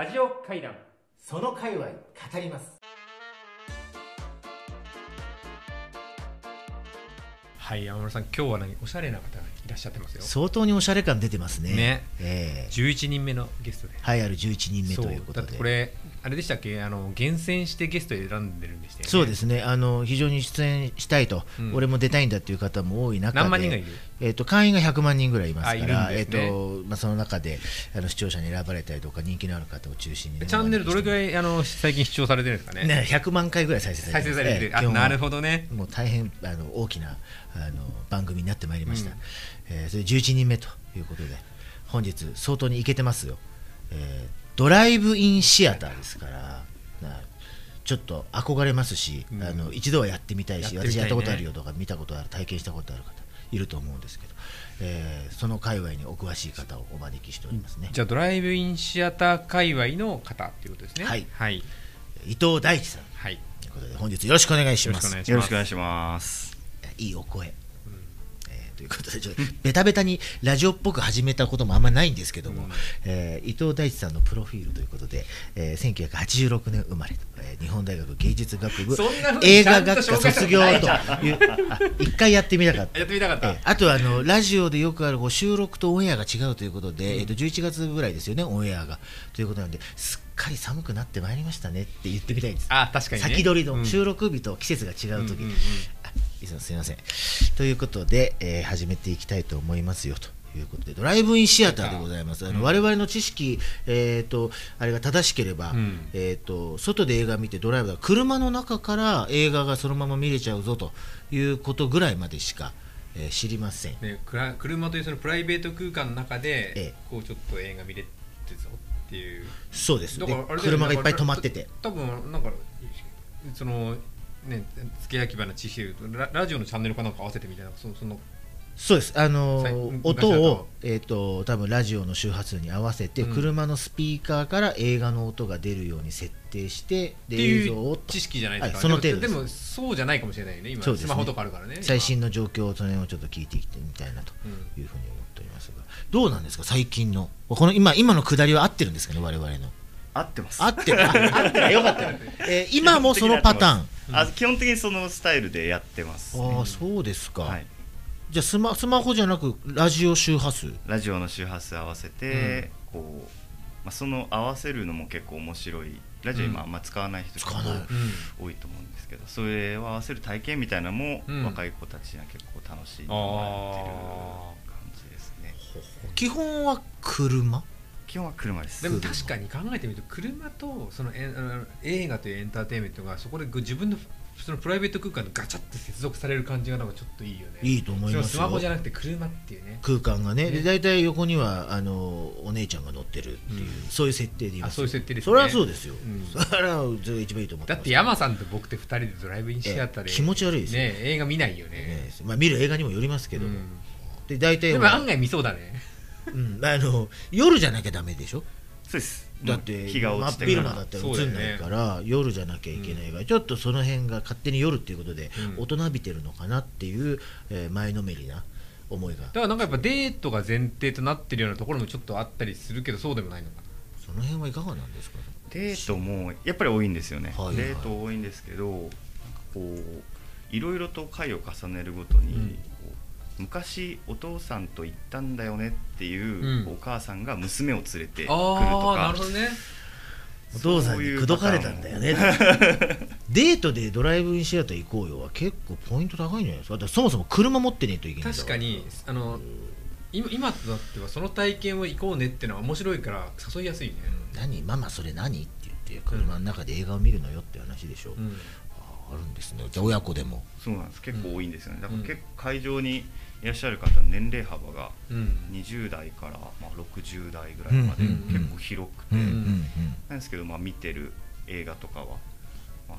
ラジオ会談。その界隈語ります。はい山村さん今日は何？おしゃれな方がいらっしゃってますよ。相当におしゃれ感出てますね。ね。ええ。11人目のゲストで。はいある11人目ということで。だってこれあれでしたっけ？あの厳選してゲスト選んでるんでしたよね。そうですね。あの非常に出演したいと、うん。俺も出たいんだっていう方も多い中で。何万人がいる？えー、と会員が100万人ぐらいいますからね。えーとまあ、その中であの視聴者に選ばれたりとか人気のある方を中心にね、チャンネルどれくいらいあの最近視聴されてるんですかね？ね、100万回ぐらい再生されてます。再生されてる、ええ基本あなるほどね。もう大変あの大きなあの番組になってまいりました、うん。えーそれ11人目ということで本日相当にいけてますよ、えードライブインシアターですからなちょっと憧れますし、うん。あの一度はやってみたいしたいね。私やったことあるよとか見たことある体験したことある方いると思うんですけど、えーその界隈にお詳しい方をお招きしておりますね、じゃあドライブインシアター界隈の方っていうことですね。はい。はい、伊藤大地さん。はい、ということで本日よろしくお願いしよろます。しくお願いしますよろしくお願いします。いいお声、えーということでちょっとベタベタにラジオっぽく始めたこともあんまないんですけども、うん。えー伊藤大地さんのプロフィールということで、えー1986年生まれと、えー日本大学芸術学部映画学科卒業というあ一回やってみたかった。やってみたかった、えーあとはあのラジオでよくあるこう収録とオンエアが違うということで、えー、と11月ぐらいですよね、オンエアが。ということなんですっかり寒くなってまいりましたねって言ってみたいんです。あ確かにね。先取りうん。の収録日と季節が違う時、うんうんうんあいつもすみません。ということで、えー始めていきたいと思いますよと。いうことでドライブインシアターでございます。あの、うん我々の知識、えー、とあれが正しければ、うんえー、と外で映画見てドライブだ車の中から映画がそのまま見れちゃうぞということぐらいまでしか、えー知りません。ね、くら車というそのプライベート空間の中で、ええこうちょっと映画見れてぞっていうそうです。でだからあれだよね車がいっぱい止まってて。多分なんかそのね付け焼き場の知識で言うとララジオのチャンネルかなんか合わせてみたいなそそのそうです、あのー音を、えー、と多分ラジオの周波数に合わせて、うん。車のスピーカーから映画の音が出るように設定してってで映いう像を知識じゃないですか、はいその程度ですでもでもそうじゃないかもしれないよね今。そうですね。スマホとかあるからね。今最新の状況をその辺をちょっと聞いていってみたいなとうんいうふうに思っておりますが。どうなんですか？最近の。この今今の下りは合ってるんですかね？我々の。合ってます。合ってる。あ合ってるよかった。よ、えー今もそのパターンあ基本的にそのスタイルでやってます、ああそうですか、はい。じゃあスマスマホじゃなくラジオ周波数？ラジオの周波数合わせて、こう、まあ、その合わせるのも結構面白い。ラジオ今あんま使わない人使わない。結構多いと思うんですけど、それを合わせる体験みたいなのも、うん。若い子たちには結構楽しんでもらってる感じですね。基本は車？基本は車です。でも確かに考えてみると車とそのえあの映画というエンターテインメントがそこで自分のそのプライベート空間でガチャって接続される感じがなんかちょっといいよね。いいと思いますスマホじゃなくて車っていうね。空間がね。ね。で大体横にはあのお姉ちゃんが乗ってるっていう、うん。そういう設定でいますあそういう設定ですね。それはそうですよ、うん。それはそれが一番いいと思ってます。だって山さんと僕って2人でドライブインシアターで、ええ気持ち悪いですよ。ね映画見ないよね。ねまあ、見る映画にもよりますけどで大体でもは案外見そうだねうん、あの夜じゃなきゃダメでしょ？そうです。だって日が落ちて真っ昼間だったら映んないから、夜じゃなきゃいけないから、ちょっとその辺が勝手に夜っていうことで、うん。大人びてるのかなっていう、えー前のめりな思いが。だからなんかやっぱデートが前提となってるようなところもちょっとあったりするけどそうでもないのかな。その辺はいかがなんですか？デート。もやっぱり多いんですよね、はい。はいデート多いんですけどなんかこういろいろと回を重ねるごとに、昔お父さんと行ったんだよねっていう、うん。お母さんが娘を連れてくるとああなかるほどね。お父さんに口説かれたんだよね。デートでドライブインシアター行こうよは結構ポイント高いんじゃないですかそもそも車持ってねえといけない確かに。あの今今となってはその体験を行こうねっていうのは面白いから誘いやすいね、何？ママそれ何？って言って車の中で映画を見るのよって話でしょ、うん。ああるんですね。じゃあ親子でも。そうなんです。結構多いんですよね。だからうん。結構会場にいらっしゃる方の年齢幅がうん。20代からまあ60代ぐらいまでうんうんうん。結構広くて、うんうんうん。なんですけど、まあ、見てる映画とかは、まあ、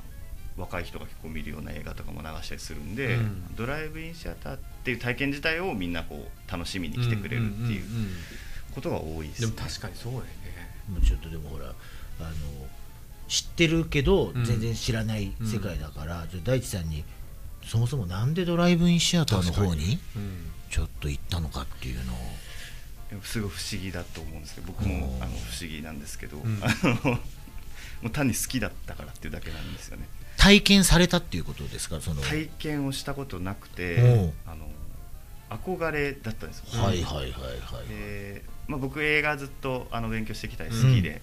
若い人が結構見るような映画とかも流したりするんで、うん。ドライブインシアターっていう体験自体をみんなこう楽しみに来てくれるっていううんうんうん。ことが多いです、でも確かにそうだよね。もうちょっとでもほらあの知ってるけどうん。全然知らない世界だから、じゃあ大地さんにそもそもなんでドライブインシアターの方にうん。ちょっと行ったのかっていうのを。すごい不思議だと思うんですけど僕もあの不思議なんですけど、ん。あの もう単に好きだったからっていうだけなんですよね。体験されたっていうことですか？その。体験をしたことなくおてう。あの憧れだったんですよ、はいはいはいはいでまあ、僕映画ずっとあの勉強してきたり好きで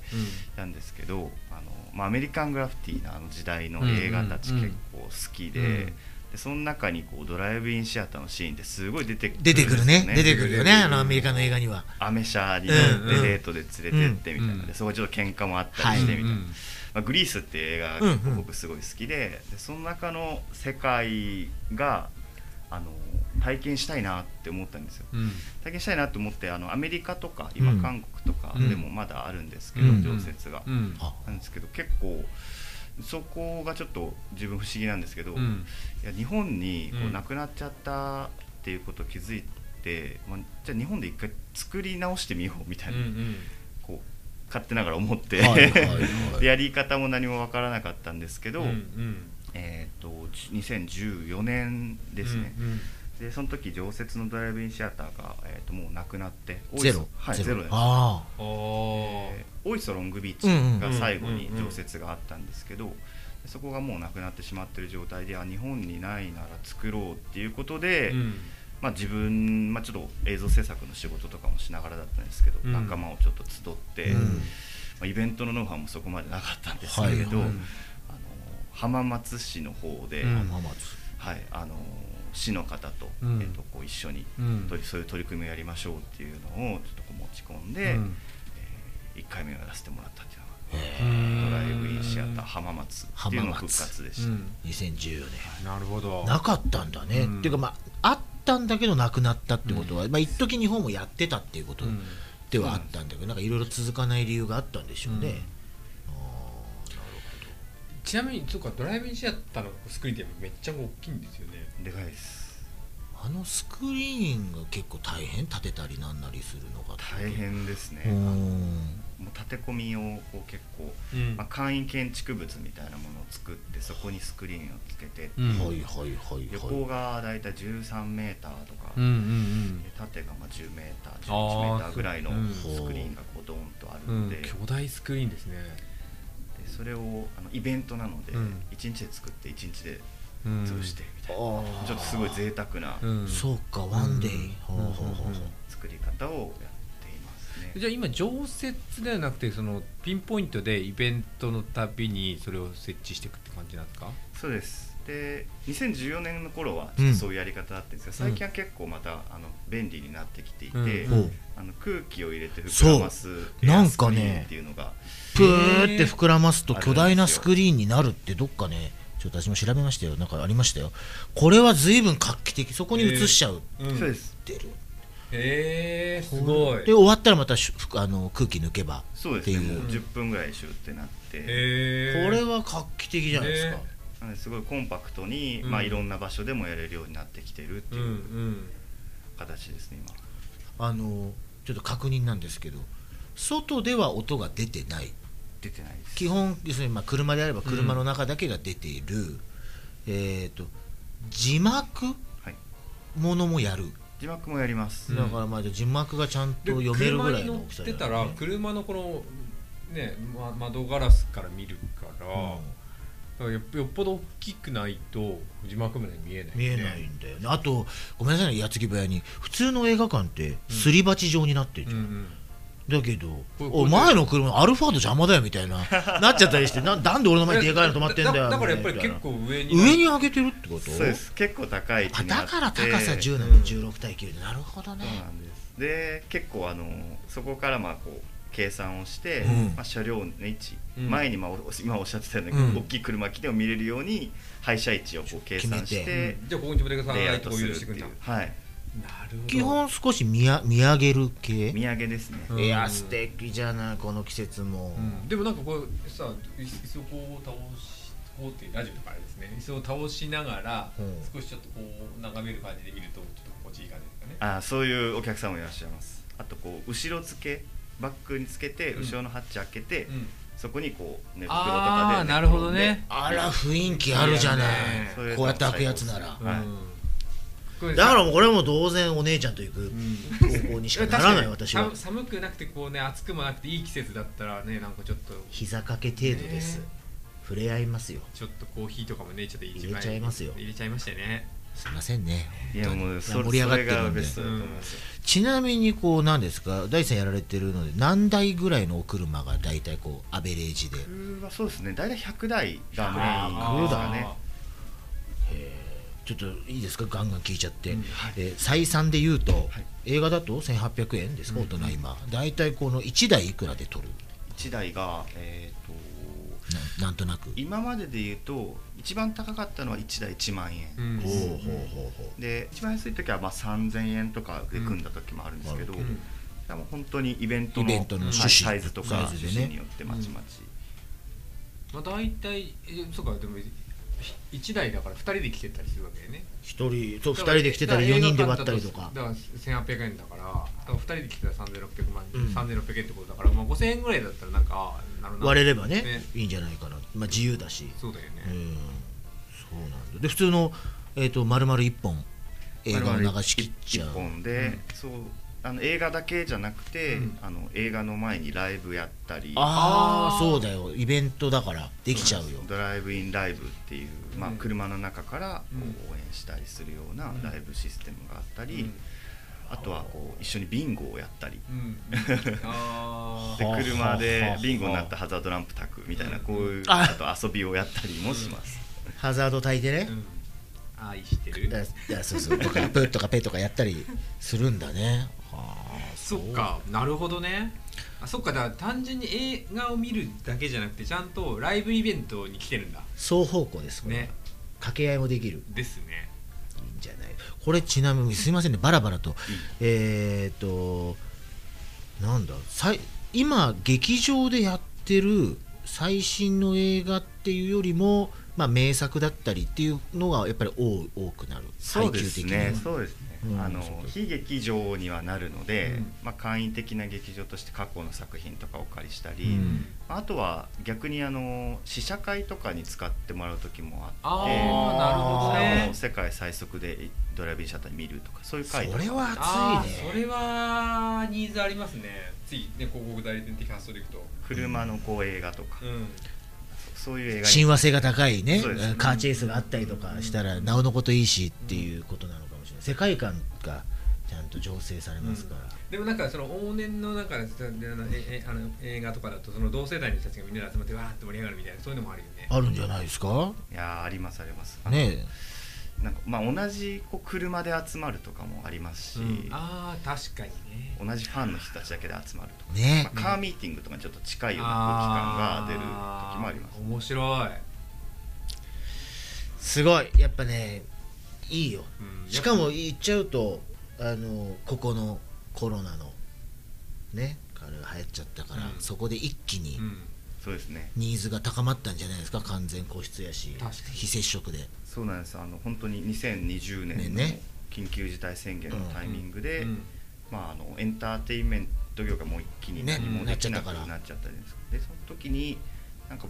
なんですけど、あのまあ、アメリカングラフィティなあの時代の映画たち結構好きで,、うんでその中にこうドライブインシアターのシーンってすごい出てくるん出てくるね。出てくるよね。あのアメリカの映画には。アメ車に乗ってうん。デートで連れてってみたいな。うんでそこちょっと喧嘩もあったりしてみたいな、うんまあ、グリースっていう映画が僕すごい好きで,、でその中の世界があの体験したいなって思ったんですよ。うん。体験したいなと思ってあのアメリカとか今うん。韓国とかでもまだあるんですけど、うん。常設が、なんですけど結構そこがちょっと自分不思議なんですけど、いうん。や日本にこううん。亡くなっちゃったっていうことを気づいて、まあ、じゃあ日本で一回作り直してみようみたいな、うんこう勝手ながら思って、はいはいはい。で やり方も何もわからなかったんですけど、うんうん。えー、と2014年ですね、うんでその時常設のドライブインシアターが、えー、ともうなくなってゼロ。はいゼロ。です。ああー。えー大磯ロングビーチが最後に常設があったんですけど、そこがもうなくなってしまってる状態であ日本にないなら作ろうっていうことで、うん。まあ、自分、まあ、ちょっと映像制作の仕事とかもしながらだったんですけど、うん。仲間をちょっと集って、うん。まあ、イベントのノウハウもそこまでなかったんですけれど、はい。はいあの浜松市の方で、はい、あの市の方と,、うん。えっとこう一緒に、うん。とそういう取り組みをやりましょうっていうのをちょっとこう持ち込んで、うん。え1回目をやらせてもらったっていうのが。うんドライブインシアター浜松っていうのが復活でした、うん。2014年。なるほど。なかったんだね、うん。っていうかまああったんだけどなくなったってことは、まあ一時日本もやってたっていうことうん。ではあったんだけど、なんかいろいろ続かない理由があったんでしょうね、うんちなみにそうかドライブインシアターのスクリーンってめっちゃ大きいんですよね。でかいです。あのスクリーンが結構大変立てたりなんなりするのが大変ですね、うん。もう建て込みをこう結構、うん。まあ、簡易建築物みたいなものを作ってそこにスクリーンをつけて、う。ん。はいはいはい横はがだいたい13メーターとか、うんうんで縦がまあ10メーターあー11メーターぐらいのうん。スクリーンがこうドーンとあるうん。ので,、巨大スクリーンですね。でそれをあのイベントなので、うん。1日で作って1日でうん。潰してみたいな、あー。ちょっとすごい贅沢なうん。そうかワンデイ、うん。ほうほうほうほう。作り方をやっていますね。じゃあ今常設ではなくてそのピンポイントでイベントのたびにそれを設置していくって感じなんですか？そうですで2014年の頃はちょっとそういうやり方だったんですが、最近は結構またあの便利になってきていて、あの空気を入れて膨らますそう。なんかねエアスクリーンっていうのが。プーって膨らますと巨大なスクリーンになるってどっかねちょっと私も調べましたよ。なんかありましたよ。これは随分画期的。そこに映しちゃう、うんそうです出る。へえすごい。で終わったらまたしあの空気抜けばそうですね。もう10分ぐらいシューってなって、これは画期的じゃないですか、ねなのですごいコンパクトに、うん。まあ、いろんな場所でもやれるようになってきてるってうんういうん。形ですね今。あのちょっと確認なんですけど外では音が出てない。出てないです。基本要するにまあ車であれば車の中だけが出ている、えっ、と字幕はい。ものもやる、字幕もやります、うんだからまあ字幕がちゃんと読めるぐらいの大きさ車に乗ってたら車のこのね、ま、窓ガラスから見るから,、だからよっよっぽど大きくないと字幕まで見えない、ね、見えないんだよね。あとごめんなさいね矢継ぎ早に。普通の映画館ってすり鉢状になってるじゃん、うんうん。だけどお前の車アルファード邪魔だよみたいな なっちゃったりしてななんで俺の前にでかいの止まってんだよだだからやっぱりみたいな結構上に上に上げてるってこと？そうです。結構高いあだから高さ10なんうん。で16対9で。なるほどね。そうなんです。で結構あのそこからまあこう計算をして、うん。まあ、車両の位置、うん。前にまあお今おっしゃってたように、うん。大きい車来ても見れるように廃車位置をこう計算してじゃあここに止めてくださレイアウいってこうトするって許してくんだ。いう。はい。なるほど。基本少し見や見上げる系？見上げですね、うん。いや素敵じゃないこの季節も、うん。でもなんかこうさ椅子をこう倒しこうってラジオとかあれですね。椅子を倒しながら、うん。少しちょっとこう眺める感じで見るとちょっと心地いい感じですかね。あそういうお客さんもいらっしゃいます。あとこう後ろ付けバックにつけてうん。後ろのハッチ開けて、うん。そこにこう寝袋とあかでーなるほどね。あら雰囲気あるじゃない。こうやって開くやつなら。だからもうこれはもう同然お姉ちゃんと行くうん。方向にしかならない私は。寒寒くなくてこうね暑くもなくていい季節だったらねなんかちょっと。膝掛け程度です、ね。触れ合いますよ。ちょっとコーヒーとかもねちょっと入れちゃいますよ。入れちゃいましたよねすいませんねいやもう盛り上がってるんで。ちなみにこう何ですか？大地さんやられてるので何台ぐらいのお車が大体こうアベレージで？僕はそうですね。大体100台がメインですかね。ちょっといいですか？ガンガン聞いちゃって、うんえー採算で言うと、はい。映画だと1800円ですか、うん。大人今。大体この1台いくらで取る？1台がえっとななんとなく。今までで言うと一番高かったのは1台1万円。うん。ほうほうほうほう。で一番安い時はまあ3000円とかで組んだ時もあるんですけど、うんうんでも本当にイベントのイベントのはい趣旨サイズとか趣旨によってまちまち、まあ大体えそうかでも1台だから2人で来てたりするわけよね。一人そう2人で来てたり4人で割ったりとか。だから1800円だからだから2人で来てたら3600万、うん。3600円ってことだから、まあ、5000円ぐらいだったらなんかなるほど割れればねね。いいんじゃないかな、まあ、自由だし。そうだよね、うん。そうなんだ。で普通の、えー、と丸々1本映画を流し切っちゃう。一本で、そうあの映画だけじゃなくて、うん。あの映画の前にライブやったり。ああそうだよ。イベントだから。できちゃうよ。ドライブインライブっていう、まあうん、車の中からこう応援したりするようなうん。ライブシステムがあったり、うん。あとはこう一緒にビンゴをやったり。うん。あではあ車はあではあ。ビンゴになったハザードランプ焚くみたいなうん。こういうあ。あと遊びをやったりもします、ハザード焚いてね。ー、うん愛してる？だいやそうそう。とかプーとかペとかやったりするんだね。は あそっか。なるほどね。あそっか。だから単純に映画を見るだけじゃなくてちゃんとライブイベントに来てるんだ。双方向ですね。掛け合いもできる。ですね。いいんじゃない？これちなみにすいませんね。バラバラと。えー、っとなんだ？さい今劇場でやってる最新の映画っていうよりも、まあ、名作だったりっていうのがやっぱり多多くなる。そうですね。はそうですね、う非劇場にはなるので、うん。まあ、簡易的な劇場として過去の作品とかをお借りしたり、うん。あとは逆にあの試写会とかに使ってもらう時もああってあなるほどね。も世界最速でドライブインシャッターに見るとかそういう回とか。それはあ熱いね。ーそれはニーズありますね。ついね広告代理店的発想でいくと。車のこう映画とか、うんそういう映画に。親和性が高いねカーチェイスがあったりとかしたらなおのこといいしっていうことなのかもしれない。世界観がちゃんと醸成されますから、でもなんかその往年のなんかであのええあの映画とかだとその同世代の人たちがみんなで集まってわーって盛り上がるみたいなそういうのもあるよね。あるんじゃないですか？いやーありますあります。ねなんかまあ同じこう車で集まるとかもありますし、うん。ああ確かにね。同じファンの人たちだけで集まるとか、えね。まあ、カーミーティングとかにちょっと近いような空気感が出る時もあります。ー面白い、すごい。やっぱねいいよ。うん。しかも言っちゃうとあのここのコロナのねあれが流行っちゃったから、うん。そこで一気にうんそうですね。ニーズが高まったんじゃないですか？完全個室やし非接触で。そうなんです。あの本当に2020年のね緊急事態宣言のタイミングで、うんまあ、あのエンターテインメント業がもう一気に何もねできなくなっちゃったからなっちゃったじゃないですかでその時になんか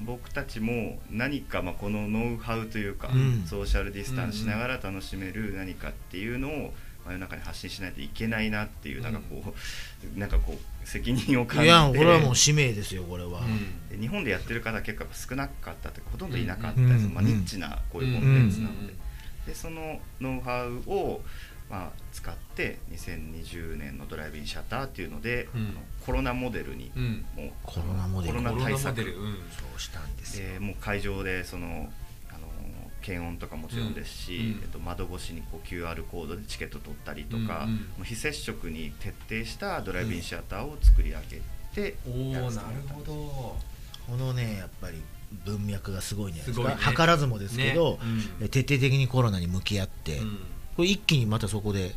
僕たちも何かまあこのノウハウというか、うん。ソーシャルディスタンスしながら楽しめる何かっていうのを真夜中に発信しないといけないなっていう、なんかこうなんかこう責任を感じて。いやこれはもう使命ですよこれは、うん。で日本でやってる方結構少なかったというかほとんどいなかったんです。よ、うん。まあ、ニッチなこういうコンテンツなので,、でそのノウハウを、まあ、使って2020年のドライブインシャッターっていうので、うん。あのコロナモデルにうん。もうコロナモデル。コロナ対策。そうしたんですよ。でもう会場でその検温とかもちろんですし、うん。うん。えっと、窓越しにこう QR コードでチケット取ったりとか、うんうん。もう非接触に徹底したドライブインシアターを作り上げておおなるやらせてもらったんですほど。このねやっぱり文脈がすごいんじゃないですかすごいね。図らずもですけど、ね。うん。え徹底的にコロナに向き合って、うん。これ一気にまたそこで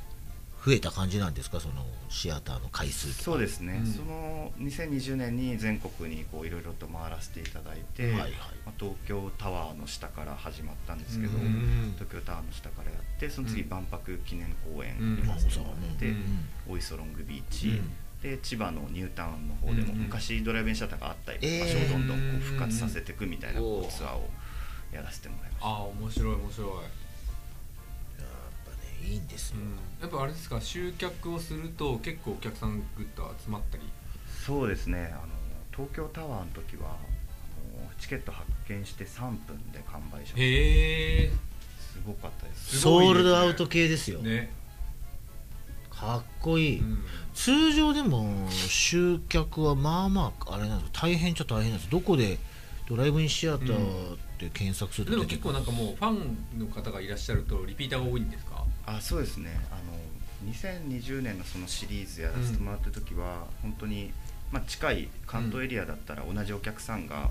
増えた感じなんですか？そのシアターの回数とか。そうですね、うん。その2020年に全国にこういろいろと回らせていただいて、はいはい。まあ、東京タワーの下から始まったんですけど、うん。東京タワーの下からやってその次うん。万博記念公園うん。に行かせてもらって、うん。おいそロングビーチ、うん。で千葉のニュータウンの方でも昔ドライブインシャッターがあったえー場所をどんどんこう復活させていくみたいなツアーをやらせてもらいました。ああ面白い面白いいいんですよ、やっぱあれですか？集客をすると結構お客さんグッと集まったり？そうですね。あの東京タワーの時はあのチケット発見して3分で完売しましへえ。たすごかったです。すごいですねソールドアウト系ですよ、ね、かっこいい、うん。通常でも集客はまあまああれなんです。大変っちゃ大変なんです。どこでドライブインシアターって検索するとでも出てくる結構なんかもうファンの方がいらっしゃるとリピーターが多いんですか？あそうですね。あの2020年のそのシリーズやらせてもらった時は、本当に、まあ、近い関東エリアだったら同じお客さんが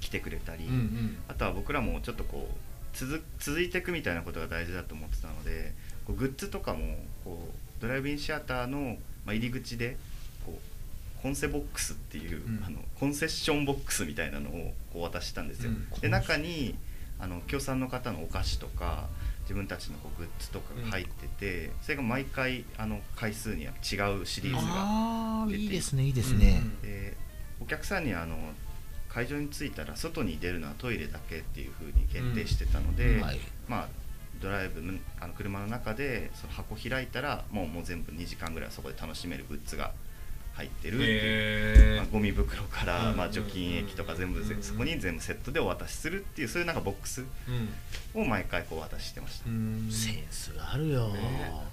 来てくれたり、うんうん。あとは僕らもちょっとこう続続いていくみたいなことが大事だと思ってたのでこうグッズとかもこうドライブインシアターの、まあ、入り口でこうコンセボックスっていう、うん。あのコンセッションボックスみたいなのをこう渡したんですよ。うん。で中にあの協賛の方のお菓子とか自分たちのこうグッズとかが入ってて、それが毎回あの回数には違うシリーズが出て。いいですねいいですね、でお客さんにあの会場に着いたら外に出るのはトイレだけっていうふうに限定してたので、うん。はい。まあドライブのあの車の中でその箱開いたらもうもう全部2時間ぐらいそこで楽しめるグッズが入ってるっていう、へまあ、ゴミ袋から、うんまあ、除菌液とか全部うんそこに全部セットでお渡しするっていうそういうなんかボックスうん。を毎回こう渡してました、うんセンスがあるよ、ね。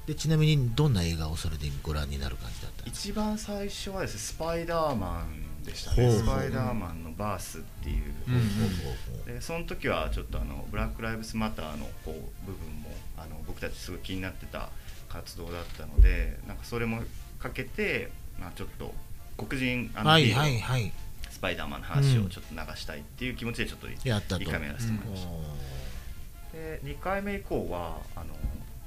でちなみにどんな映画をそれでご覧になる感じだった？一番最初はですねスパイダーマンでしたね。スパイダーマンのバースっていう、うん。でその時はちょっとあのブラック・ライブスマターのこう部分もあの僕たちすごい気になってた活動だったのでなんかそれもかけて、まあ、ちょっと黒人あのはいはいはい。スパイダーマンの話をちょっと流したいっていう気持ちでちょっとやったと。1回目やらせてもらいました、で2回目以降はあの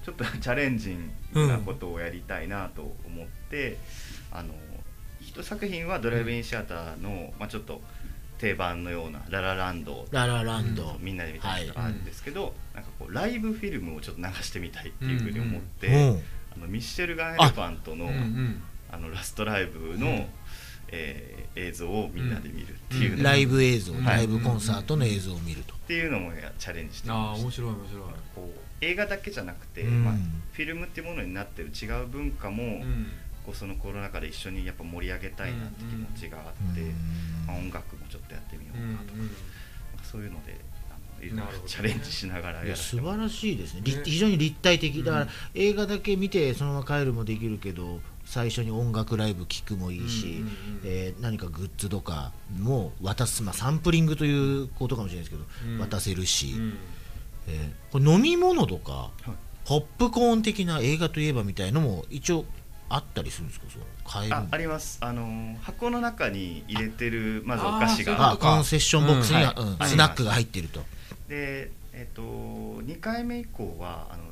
ちょっとチャレンジングなことをやりたいなと思って、あの一作品はドライブインシアターの、まあ、ちょっと定番のようなララランド。ララランド、みんなで見たりとかあるんですけど、なんかこうライブフィルムをちょっと流してみたいっていうふうに思って、うん。あのミッシェルガン・エレファントのうんうんあのラストライブの、うん。えー映像をみんなで見るっていううん。ライブ映像、はい。ライブコンサートの映像を見ると、っていうのもやチャレンジしてみああました。面白い面白い。こう映画だけじゃなくて、うん。まあ、フィルムっていうものになってる違う文化も、うん。こうそのコロナ禍で一緒にやっぱ盛り上げたいなって気持ちがあって、うん。まあ、音楽もちょっとやってみよううんかなとか、なん。かそういうのであのいろいろなるほどね。チャレンジしながらいや素晴らしいですね。りね非常に立体的。だから、うん。映画だけ見てそのまま帰るもできるけど最初に音楽ライブ聴くもいいし、えー何かグッズとかも渡す、まあ、サンプリングということかもしれないですけど、うん。渡せるし、うん。えーこれ飲み物とか、はい。ポップコーン的な映画といえばみたいのも一応あったりするんですか？その買えるああります。あの箱の中に入れてるまずおあ菓子が。あコンセッションボックスには、うんはい。うんスナックが入ってると。でえっ、と2回目以降はあの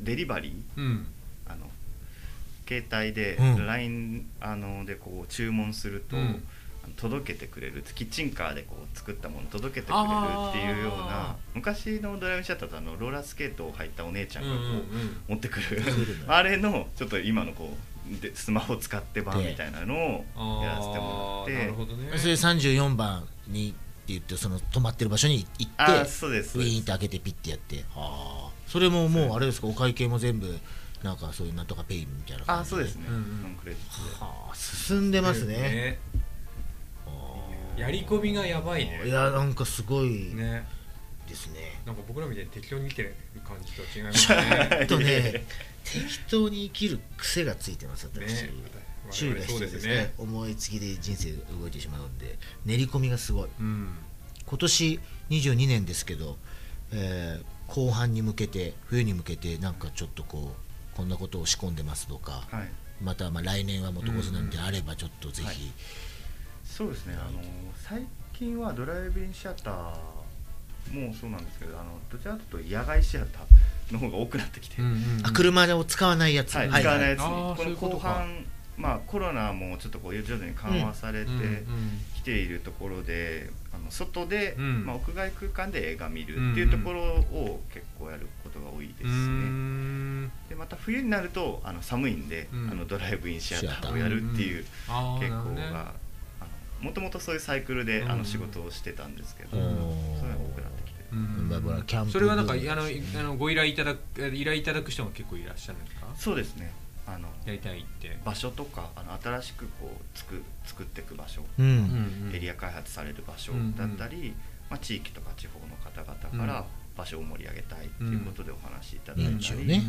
デリバリー。うん携帯でうん。LINE、あのでこう注文すると、うん。届けてくれる。キッチンカーでこう作ったもの届けてくれるっていうようなあ昔のドライブシャッターとあのローラースケートを履いたお姉ちゃんがこう、うんうんうん。持ってくる。あれのちょっと今のこうでスマホ使って版みたいなのをやらせてもらって。るほどね。それで34番にって言ってその止まってる場所に行ってウィーンって開けてピッてやって。ああそれももうあれですかお会計も全部なんかそういうなんとかペイみたいな感じあそうですね、うんうん。ノンクレジットで。はあ進んでますね。あやり込みがやばいね。ーいやなんかすごいね。ですね。なんか僕らみたいに適当に見てる感じとは違いますね。ちょっとね適当に生きる癖がついてます私、ね注意が必要ですね。思いつきで人生動いてしまうんで練り込みがすごい。うん。今年22年ですけど、えー後半に向けて冬に向けてなんかちょっとこうこんなことを仕込んでますとか、はい。またまあ来年は元コスなんであればちょっとぜひ、はいそうですね。あの最近はドライブインシアターもそうなんですけどあのどちらかというと野外シアターの方が多くなってきて、うんうんあ車を使わないやつ、はい、はい使わないやつ。に、あーこの後半まあコロナもちょっとこう徐々に緩和されてうんうんきているところで、あの外で、うん。まあ、屋外空間で映画見るっていうところを結構や冬になるとあの寒いんで、うん。あのドライブインシアターをやるっていう傾向がもともとそういうサイクルであうん。の仕事をしてたんですけど、うん。そういうのが多くなってきて。るうん。それはなんかあのムあのご依頼いただく依頼いただく人も結構いらっしゃるんですか？そうですね。あのやりたいって。場所とかあの新しくこう作作っていく場所、うん、うんエリア開発される場所うんだったり、まあ、地域とか地方の方々から場所を盛り上げたいということでお話しいただいたり、認知をね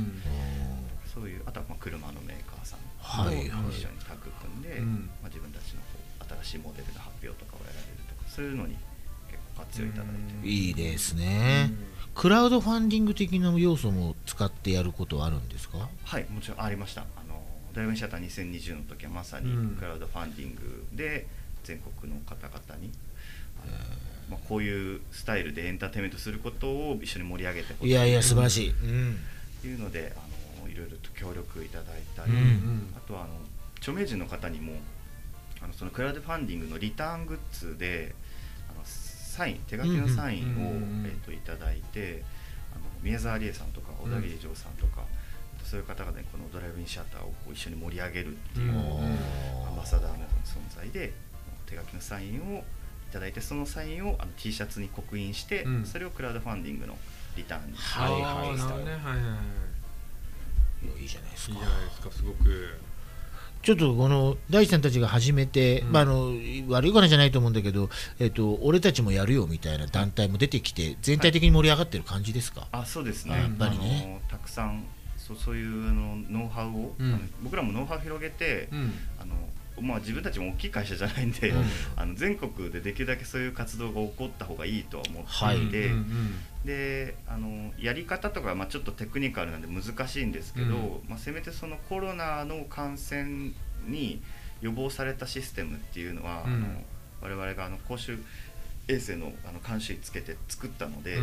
そういうあとはまあ車のメーカーさんはいはい。と一緒にタッグ組んで、うん。まあ、自分たちのこう新しいモデルの発表とかをやられるとかそういうのに結構活用いただいてる、いいですね、クラウドファンディング的な要素も使ってやることはあるんですか？はいもちろんありました。あのドライブインシアター2020の時はまさにうん。クラウドファンディングで全国の方々に、あのまあ、こういうスタイルでエンターテインメントすることを一緒に盛り上げてい。やいや素晴らしい、うん。というのであのいろいろと協力いただいたり、うん。うんあとはあの著名人の方にもあのそのクラウドファンディングのリターングッズであのサイン手書きのサインを、うんうんうんえっといただいてあの宮沢りえさんとか小田切丈さんとか、そういう方々にこのドライブインシアターをこう一緒に盛り上げるっていう、うんアンバサダーなどの存在で手書きのサインをいただいてそのサインをあの T シャツに刻印して、うん。それをクラウドファンディングのリターンにはいはい。はいはいはいいいじゃないですか。いいじゃないですかすごく。ちょっとこの大地さんたちが始めて、うん。まあ、あの悪いことじゃないと思うんだけど、えっと、俺たちもやるよみたいな団体も出てきて全体的に盛り上がってる感じですか、あそうですね。あやっぱりね。たくさんそうそういうあのノウハウを、うん。僕らもノウハウ広げて、うん。あのまあ、自分たちも大きい会社じゃないんで、うん。あの全国でできるだけそういう活動が起こった方がいいとは思ってはい。いて、うんうん。であのやり方とかはまあちょっとテクニカルなんで難しいんですけど、うん。まあ、せめてそのコロナの感染に予防されたシステムっていうのは、うん。あの我々があの公衆衛生のあの監視つけて作ったので、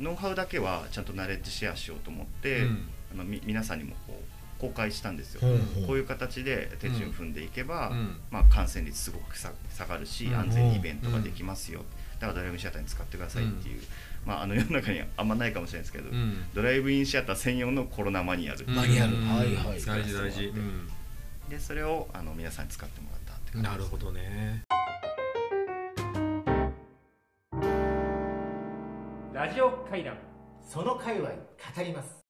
ノウハウだけはちゃんとナレッジシェアしようと思って、うん。あのみ皆さんにもこう公開したんですよ、ほうほうこういう形で手順踏んでいけば、うん。まあ、感染率すごくさ下がるし、うん。安全にイベントができますよ、だからドライブインシアターに使ってくださいっていう、まあ、あの世の中にはあんまないかもしれないですけど、うん。ドライブインシアター専用のコロナマニュアル、うんマニュアル。うん。はいはい大事大事。うん。でそれをあの皆さんに使ってもらったって感じです。なるほどね。ラジオ会談その界隈語ります